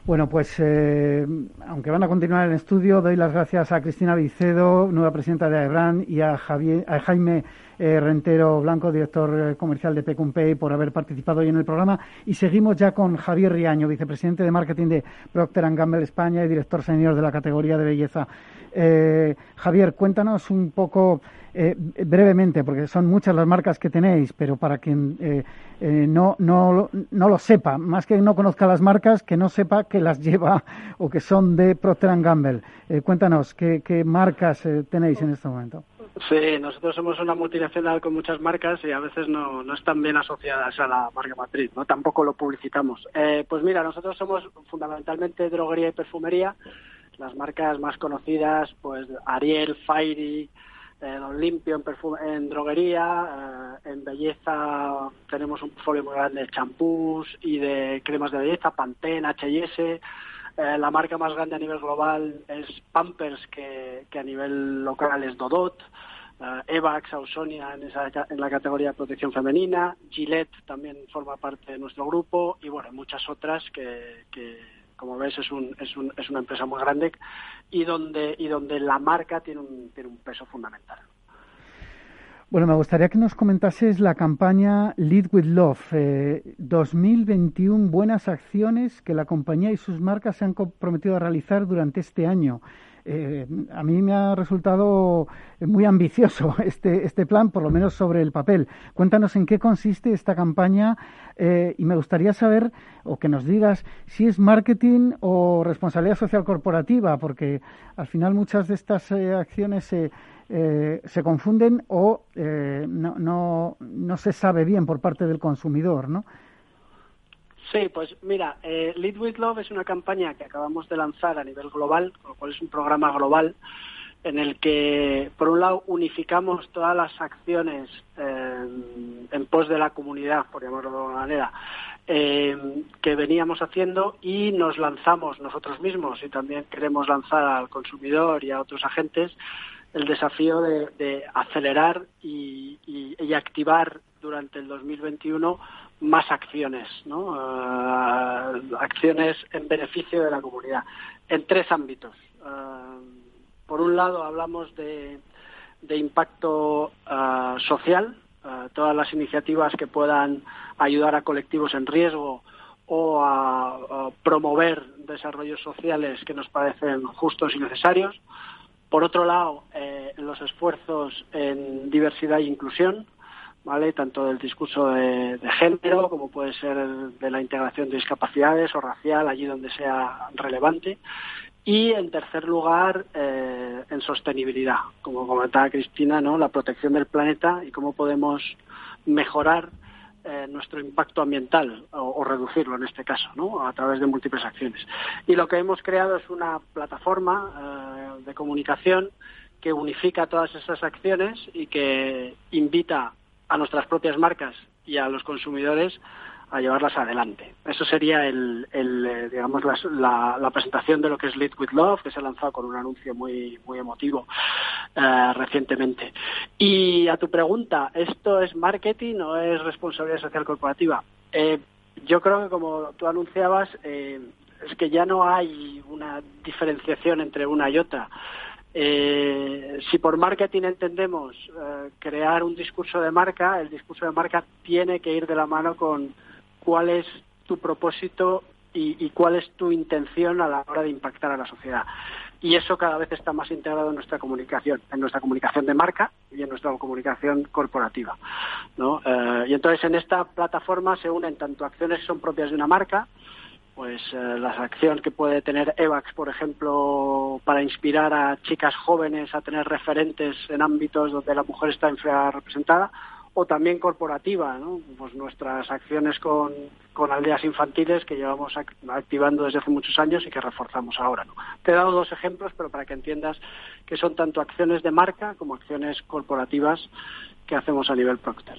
Bueno, pues eh, aunque van a continuar en estudio, doy las gracias a Cristina Vicedo, nueva presidenta de AEBRAN, y a, a Jaime eh, Rentero Blanco, director eh, comercial de Pecumpay, por haber participado hoy en el programa. Y seguimos ya con Javier Riaño, vicepresidente de marketing de Procter Gamble España y director senior de la categoría de belleza. Javier, cuéntanos un poco eh, brevemente, porque son muchas las marcas que tenéis, pero para quien eh, eh, no, no, no lo sepa, más que no conozca las marcas, que no sepa que las lleva o que son de Procter Gamble. cuéntanos, ¿qué, marcas tenéis en este momento? Sí, nosotros somos una multinacional con muchas marcas y a veces no, no están bien asociadas a la marca matriz, ¿no? Tampoco lo publicitamos. pues mira, nosotros somos fundamentalmente droguería y perfumería. Las marcas más conocidas, pues Ariel, Fairy, eh, Limpio en, en droguería, eh, en belleza tenemos un portfolio muy grande de champús y de cremas de belleza, Pantene, H&S. Eh, la marca más grande a nivel global es Pampers, que, a nivel local es Dodot. Eh, Evax, Ausonia en, la categoría de protección femenina. Gillette también forma parte de nuestro grupo y bueno, muchas otras que, como ves es, un, es, un, es una empresa muy grande y donde, la marca tiene un peso fundamental. Bueno, me gustaría que nos comentases la campaña Lead with Love 2021 eh, buenas acciones que la compañía y sus marcas se han comprometido a realizar durante este año. Eh, a mí me ha resultado muy ambicioso <laughs> este, este plan, por lo menos sobre el papel. Cuéntanos en qué consiste esta campaña eh, y me gustaría saber o que nos digas si es marketing o responsabilidad social corporativa, porque al final muchas de estas eh, acciones se, se confunden o no, no, no se sabe bien por parte del consumidor, ¿no? Sí, pues mira, eh, Lead with Love es una campaña que acabamos de lanzar a nivel global, con lo cual es un programa global en el que, por un lado, unificamos todas las acciones eh, en pos de la comunidad, por llamarlo de alguna manera, eh, que veníamos haciendo y nos lanzamos nosotros mismos y también queremos lanzar al consumidor y a otros agentes el desafío de, acelerar y, activar durante el 2021 más acciones. Eh, acciones en beneficio de la comunidad, en tres ámbitos. Eh, por un lado, hablamos de, impacto eh, social, todas las iniciativas que puedan ayudar a colectivos en riesgo o a, promover desarrollos sociales que nos parecen justos y necesarios. Por otro lado, los esfuerzos en diversidad e inclusión, ¿vale? Tanto del discurso de, género como puede ser de la integración de discapacidades o racial, allí donde sea relevante. Y en tercer lugar, eh, en sostenibilidad, como comentaba Cristina, ¿no? La protección del planeta y cómo podemos mejorar eh, nuestro impacto ambiental o, reducirlo en este caso, ¿no? A través de múltiples acciones. Y lo que hemos creado es una plataforma eh, de comunicación que unifica todas esas acciones y que invita a nuestras propias marcas y a los consumidores a llevarlas adelante. Eso sería el, eh, digamos la, presentación de lo que es Lead with Love, que se ha lanzado con un anuncio muy muy emotivo eh, recientemente. Y a tu pregunta, ¿esto es marketing o es responsabilidad social corporativa? Eh, yo creo que como tú anunciabas, es que ya no hay una diferenciación entre una y otra. Eh, si por marketing entendemos eh, crear un discurso de marca, el discurso de marca tiene que ir de la mano con cuál es tu propósito y, cuál es tu intención a la hora de impactar a la sociedad. y eso cada vez está más integrado en nuestra comunicación, en nuestra comunicación de marca y en nuestra comunicación corporativa. Eh, y entonces en esta plataforma se unen tanto acciones que son propias de una marca, pues eh, las acciones que puede tener EVAX, por ejemplo, para inspirar a chicas jóvenes a tener referentes en ámbitos donde la mujer está representada, o también corporativa, ¿no? pues nuestras acciones con, con aldeas infantiles que llevamos activando desde hace muchos años y que reforzamos ahora. Te he dado dos ejemplos, pero para que entiendas que son tanto acciones de marca como acciones corporativas que hacemos a nivel Procter.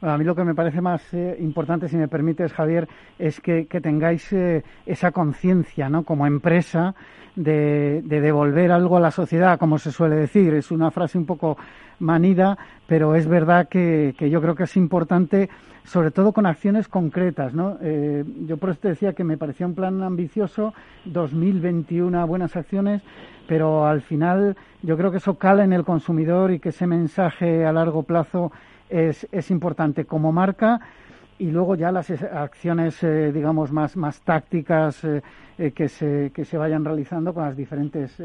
a mí lo que me parece más eh, importante, si me permites, Javier, es que, tengáis eh, esa conciencia, ¿no? Como empresa, de, devolver algo a la sociedad, como se suele decir. Es una frase un poco manida, pero es verdad que, yo creo que es importante, sobre todo con acciones concretas. ¿no? Eh, yo por eso te decía que me parecía un plan ambicioso, 2021 buenas acciones, pero al final yo creo que eso cala en el consumidor y que ese mensaje a largo plazo es, es importante como marca y luego ya las acciones, eh, digamos, más, más tácticas eh, eh, que, se, que se vayan realizando con las diferentes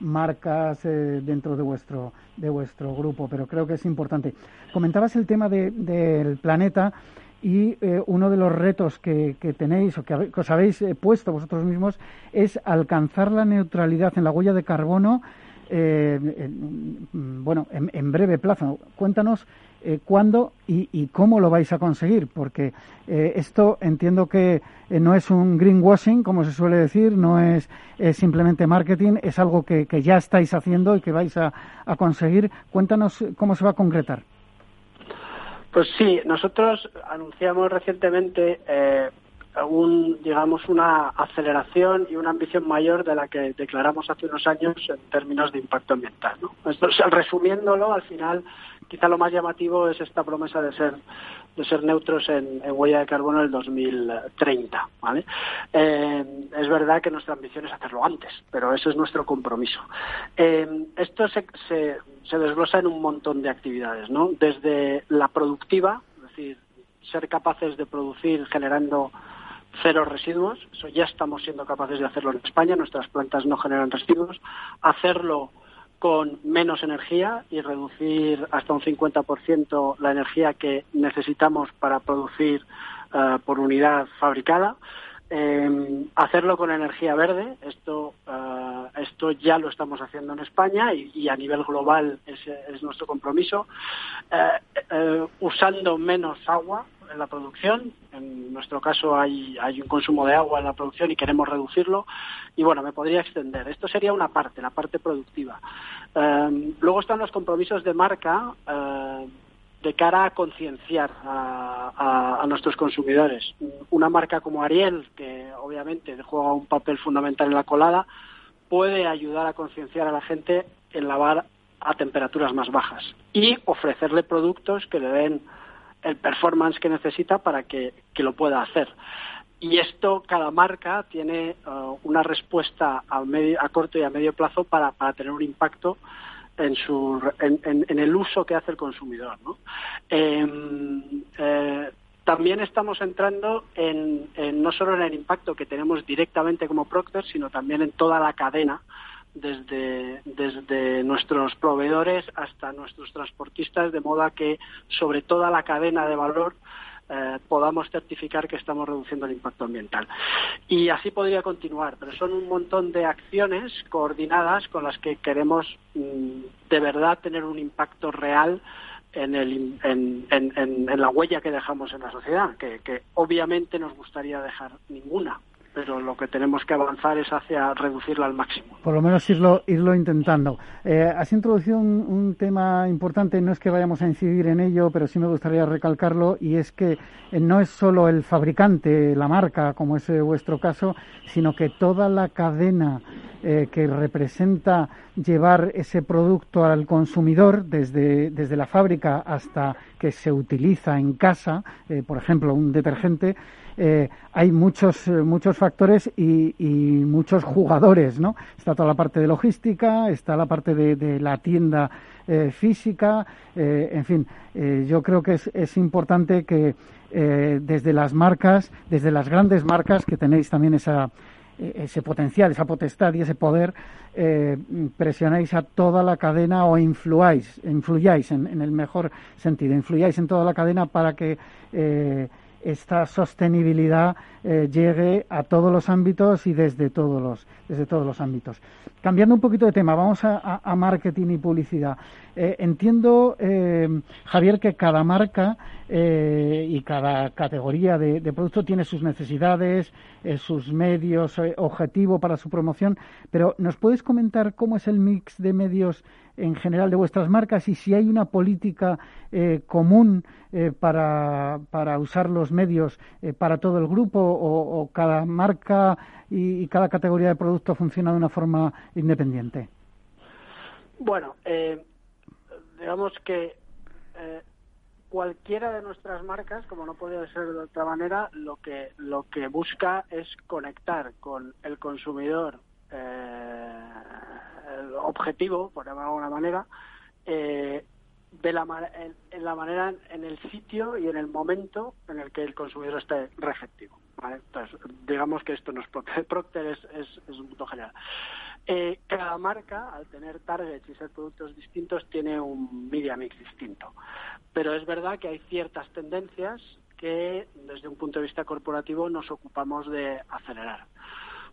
marcas dentro de vuestro, de vuestro grupo. Pero creo que es importante. Comentabas el tema del planeta y uno de los retos que, que tenéis o que, os habéis puesto vosotros mismos es alcanzar la neutralidad en la huella de carbono. bueno, en, en breve plazo. Cuéntanos eh, cuándo y, cómo lo vais a conseguir, porque eh, esto entiendo que eh, no es un greenwashing, como se suele decir, no es, simplemente marketing, es algo que, ya estáis haciendo y que vais a, conseguir. Cuéntanos cómo se va a concretar. Pues sí, nosotros anunciamos recientemente un, digamos, una aceleración y una ambición mayor de la que declaramos hace unos años en términos de impacto ambiental. ¿no? resumiéndolo, al final quizá lo más llamativo es esta promesa de ser de ser neutros en, huella de carbono en el 2030. ¿vale? Eh, es verdad que nuestra ambición es hacerlo antes, pero ese es nuestro compromiso. Eh, esto se, se, se, desglosa en un montón de actividades, ¿no? desde la productiva, es decir, ser capaces de producir generando cero residuos, eso ya estamos siendo capaces de hacerlo en España, nuestras plantas no generan residuos, hacerlo con menos energía y reducir hasta un 50% la energía que necesitamos para producir eh, por unidad fabricada. Em, hacerlo con energía verde, esto, eh, esto ya lo estamos haciendo en España y, a nivel global es, es nuestro compromiso. Eh, usando menos agua, en la producción. En nuestro caso hay, hay un consumo de agua en la producción y queremos reducirlo. Y bueno, me podría extender. Esto sería una parte, la parte productiva. Em, luego están los compromisos de marca eh, de cara a concienciar a, nuestros consumidores. Una marca como Ariel, que obviamente juega un papel fundamental en la colada, puede ayudar a concienciar a la gente en lavar a temperaturas más bajas y ofrecerle productos que le den el performance que necesita para que, lo pueda hacer. Y esto, cada marca tiene uh, una respuesta a, medio, a corto y a medio plazo para, para tener un impacto en, su, en, el uso que hace el consumidor. Em, eh, también estamos entrando en, no solo en el impacto que tenemos directamente como Procter, sino también en toda la cadena desde, nuestros proveedores hasta nuestros transportistas, de modo que sobre toda la cadena de valor eh, podamos certificar que estamos reduciendo el impacto ambiental. Y así podría continuar, pero son un montón de acciones coordinadas con las que queremos mm, de verdad tener un impacto real en, el, en, la huella que dejamos en la sociedad, que obviamente nos gustaría dejar ninguna, pero lo que tenemos que avanzar es hacia reducirla al máximo. Por lo menos irlo, irlo intentando. Eh, has introducido un, tema importante, no es que vayamos a incidir en ello, pero sí me gustaría recalcarlo, y es que eh, no es solo el fabricante, la marca, como es eh, vuestro caso, sino que toda la cadena que representa llevar ese producto al consumidor, desde, desde la fábrica hasta que se utiliza en casa, por ejemplo, un detergente, eh, hay muchos, eh, muchos factores y, muchos jugadores, ¿no? Está toda la parte de logística, está la parte de, la tienda eh, física, en fin, yo creo que es, es importante que desde las marcas, desde las grandes marcas, que tenéis también esa, ese potencial, esa potestad y ese poder, presionáis a toda la cadena o influáis, influyáis en, en, el mejor sentido, influyáis en toda la cadena para que esta sostenibilidad eh, llegue a todos los ámbitos y desde todos los, desde todos los ámbitos. Cambiando un poquito de tema, vamos a, marketing y publicidad. Eh, entiendo, eh, Javier, que cada marca y cada categoría de, de, producto tiene sus necesidades, sus medios, objetivo para su promoción, pero ¿nos puedes comentar cómo es el mix de medios en general de vuestras marcas y si hay una política eh, común eh, para, para, usar los medios eh, para todo el grupo o, cada marca y, cada categoría de producto funciona de una forma independiente. Bueno, digamos que cualquiera de nuestras marcas, como no podría ser de otra manera, lo que lo que busca es conectar con el consumidor objetivo, por llamarlo de alguna manera, eh, de la, en, la manera, en el sitio y en el momento en el que el consumidor esté receptivo. Digamos que esto no es Procter, Procter es, es, un punto general. Eh, cada marca, al tener targets y ser productos distintos, tiene un media mix distinto. Pero es verdad que hay ciertas tendencias que, desde un punto de vista corporativo, nos ocupamos de acelerar.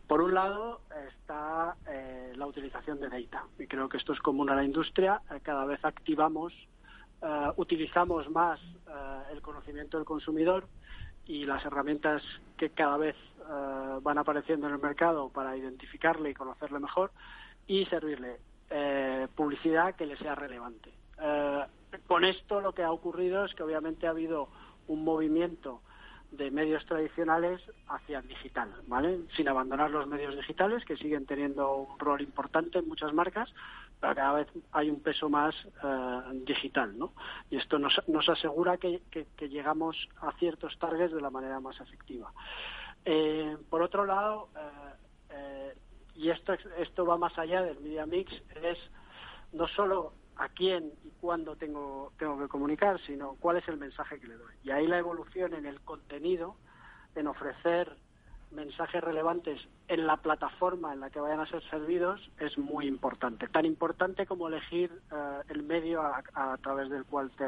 Por un lado está eh, la utilización de data y creo que esto es común a la industria. Eh, cada vez activamos, eh, utilizamos más el conocimiento del consumidor y las herramientas que cada vez van apareciendo en el mercado para identificarle y conocerle mejor y servirle publicidad que le sea relevante. con esto lo que ha ocurrido es que obviamente ha habido un movimiento de medios tradicionales hacia el digital, ¿vale? Sin abandonar los medios digitales, que siguen teniendo un rol importante en muchas marcas, pero cada vez hay un peso más eh, digital, ¿no? Y esto nos, nos asegura que, que, llegamos a ciertos targets de la manera más efectiva. Eh, por otro lado, eh, y esto, esto va más allá del media mix, es no solo a quién y cuándo tengo, tengo que comunicar, sino cuál es el mensaje que le doy. Y ahí la evolución en el contenido, en ofrecer mensajes relevantes en la plataforma en la que vayan a ser servidos es muy importante. Tan importante como elegir eh, el medio a, través del cual te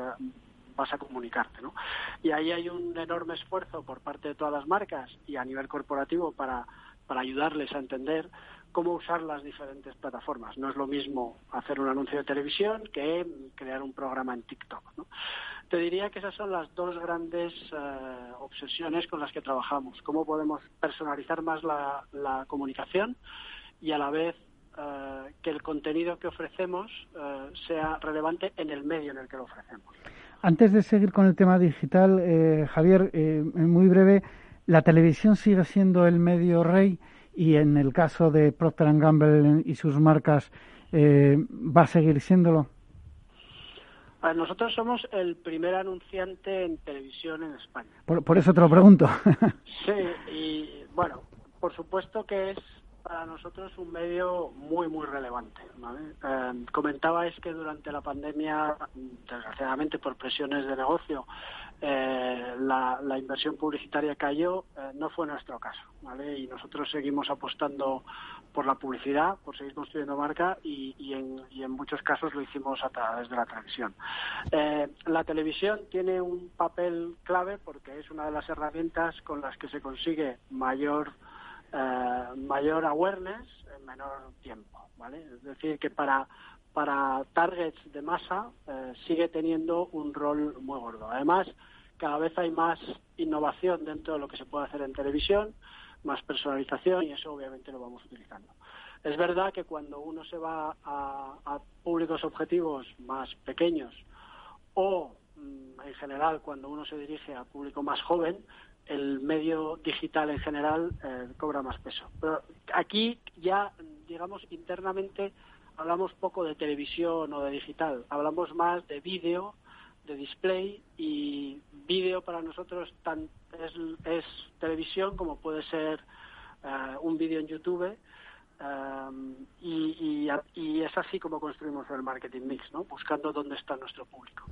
vas a comunicarte. ¿no? Y ahí hay un enorme esfuerzo por parte de todas las marcas y a nivel corporativo para, para ayudarles a entender cómo usar las diferentes plataformas. No es lo mismo hacer un anuncio de televisión que crear un programa en TikTok. Te diría que esas son las dos grandes eh, obsesiones con las que trabajamos. Cómo podemos personalizar más la, comunicación y a la vez eh, que el contenido que ofrecemos eh, sea relevante en el medio en el que lo ofrecemos. Antes de seguir con el tema digital, Javier, muy breve, ¿la televisión sigue siendo el medio rey? Y en el caso de Procter Gamble y sus marcas, eh, ¿va a seguir siéndolo? nosotros somos el primer anunciante en televisión en España. Por, eso te lo pregunto. <laughs> sí, y bueno, por supuesto que es para nosotros un medio muy, muy relevante. ¿vale? Eh, comentabais que durante la pandemia, desgraciadamente por presiones de negocio, eh, la, inversión publicitaria cayó, eh, no fue nuestro caso, ¿vale? Y nosotros seguimos apostando por la publicidad, por seguir construyendo marca y, en, y en, muchos casos lo hicimos a través de la televisión. Eh, la televisión tiene un papel clave porque es una de las herramientas con las que se consigue mayor mayor awareness en menor tiempo, ¿vale? Es decir, que para para targets de masa eh, sigue teniendo un rol muy gordo. Además, cada vez hay más innovación dentro de lo que se puede hacer en televisión, más personalización y eso obviamente lo vamos utilizando. Es verdad que cuando uno se va a, públicos objetivos más pequeños o mm, en general cuando uno se dirige a público más joven, el medio digital en general eh, cobra más peso. Pero aquí ya, digamos, internamente hablamos poco de televisión o de digital, hablamos más de vídeo, de display y vídeo para nosotros tan, es, televisión como puede ser eh, un vídeo en YouTube eh, y, y, es así como construimos el marketing mix, ¿no? buscando dónde está nuestro público.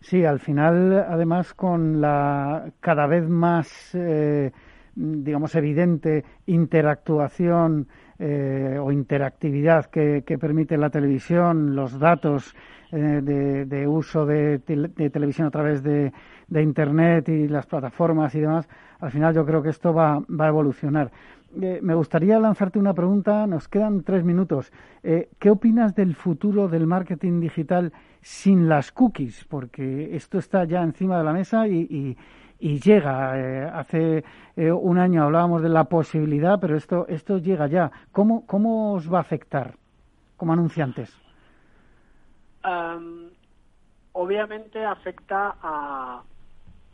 Sí, al final, además, con la cada vez más eh, digamos, evidente interactuación eh, o interactividad que, permite la televisión, los datos eh, de, uso de, televisión a través de, Internet y las plataformas y demás, al final yo creo que esto va, va a evolucionar. Eh, me gustaría lanzarte una pregunta, nos quedan tres minutos. ¿Qué opinas del futuro del marketing digital sin las cookies? Porque esto está ya encima de la mesa y, y llega. Eh, hace eh, un año hablábamos de la posibilidad, pero esto, esto llega ya. ¿Cómo, cómo os va a afectar como anunciantes? obviamente afecta a,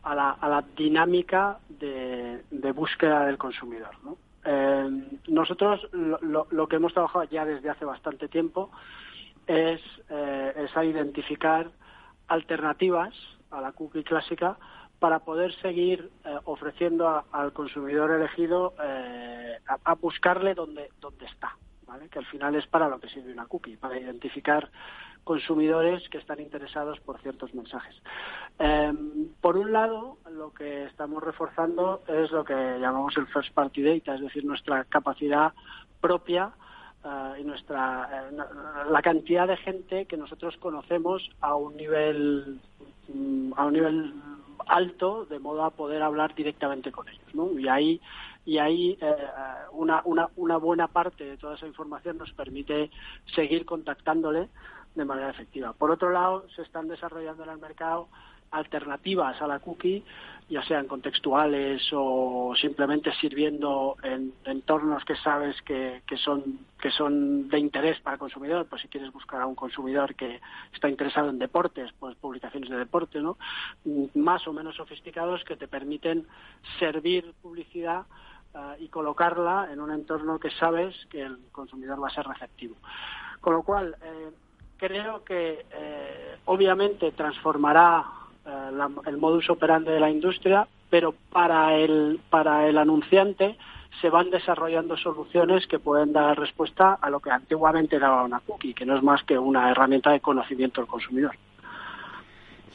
a, la, a la dinámica de, de, búsqueda del consumidor. ¿no? Em, nosotros lo, lo, que hemos trabajado ya desde hace bastante tiempo es, eh, es a identificar alternativas a la cookie clásica para poder seguir eh, ofreciendo al consumidor elegido eh, a, buscarle donde, donde está, ¿vale? que al final es para lo que sirve una cookie, para identificar consumidores que están interesados por ciertos mensajes. Em, por un lado, lo que estamos reforzando es lo que llamamos el first party data, es decir, nuestra capacidad propia eh, y nuestra la cantidad de gente que nosotros conocemos a un nivel mm, a un nivel alto de modo a poder hablar directamente con ellos. ¿no? Y ahí, y ahí eh, una, una, una buena parte de toda esa información nos permite seguir contactándole de manera efectiva. Por otro lado, se están desarrollando en el mercado alternativas a la cookie ya sean contextuales o simplemente sirviendo en entornos que sabes que, que, son que son de interés para el consumidor, pues si quieres buscar a un consumidor que está interesado en deportes, pues publicaciones de deporte, ¿no? Más o menos sofisticados que te permiten servir publicidad eh, y colocarla en un entorno que sabes que el consumidor va a ser receptivo. Con lo cual, eh, creo que eh, obviamente transformará eh, el modus operandi de la industria, pero para el, para el anunciante se van desarrollando soluciones que pueden dar respuesta a lo que antiguamente daba una cookie, que no es más que una herramienta de conocimiento del consumidor.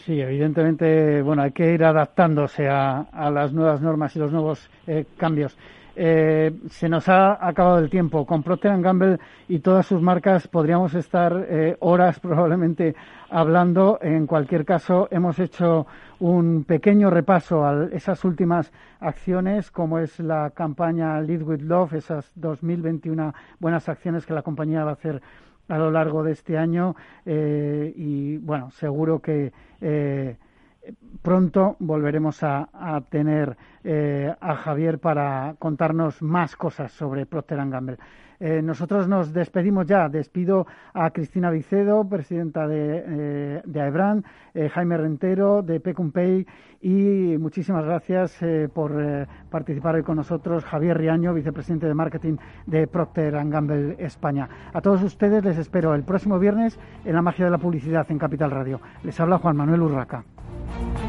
Sí, evidentemente, bueno, hay que ir adaptándose a, las nuevas normas y los nuevos eh, cambios. Eh, se nos ha acabado el tiempo. Con Procter Gamble y todas sus marcas podríamos estar eh, horas <laughs> probablemente hablando. En cualquier caso, hemos hecho un pequeño repaso a esas últimas acciones, como es la campaña Lead with Love, esas 2021 buenas acciones que la compañía va a hacer a lo largo de este año. Eh, y bueno, seguro que pronto volveremos a, tener eh, a Javier para contarnos más cosas sobre Procter Gamble. Eh, nosotros nos despedimos ya. Despido a Cristina Vicedo, presidenta de, eh, de AEBRAN, Jaime Rentero, de Pecumpay, y muchísimas gracias por participar hoy con nosotros, Javier Riaño, vicepresidente de marketing de Procter Gamble España. A todos ustedes les espero el próximo viernes en la magia de la publicidad en Capital Radio. Les habla Juan Manuel Urraca. Thank you.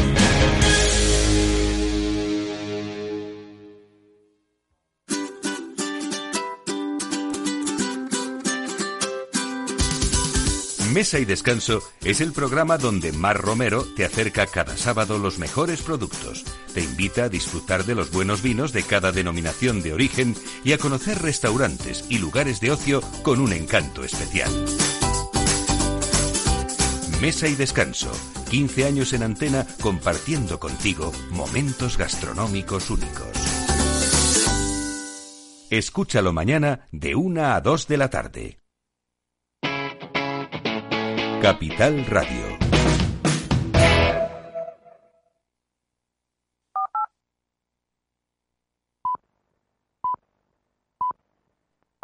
Mesa y Descanso es el programa donde Mar Romero te acerca cada sábado los mejores productos, te invita a disfrutar de los buenos vinos de cada denominación de origen y a conocer restaurantes y lugares de ocio con un encanto especial. Mesa y Descanso, 15 años en antena compartiendo contigo momentos gastronómicos únicos. Escúchalo mañana de 1 a 2 de la tarde. Capital Radio.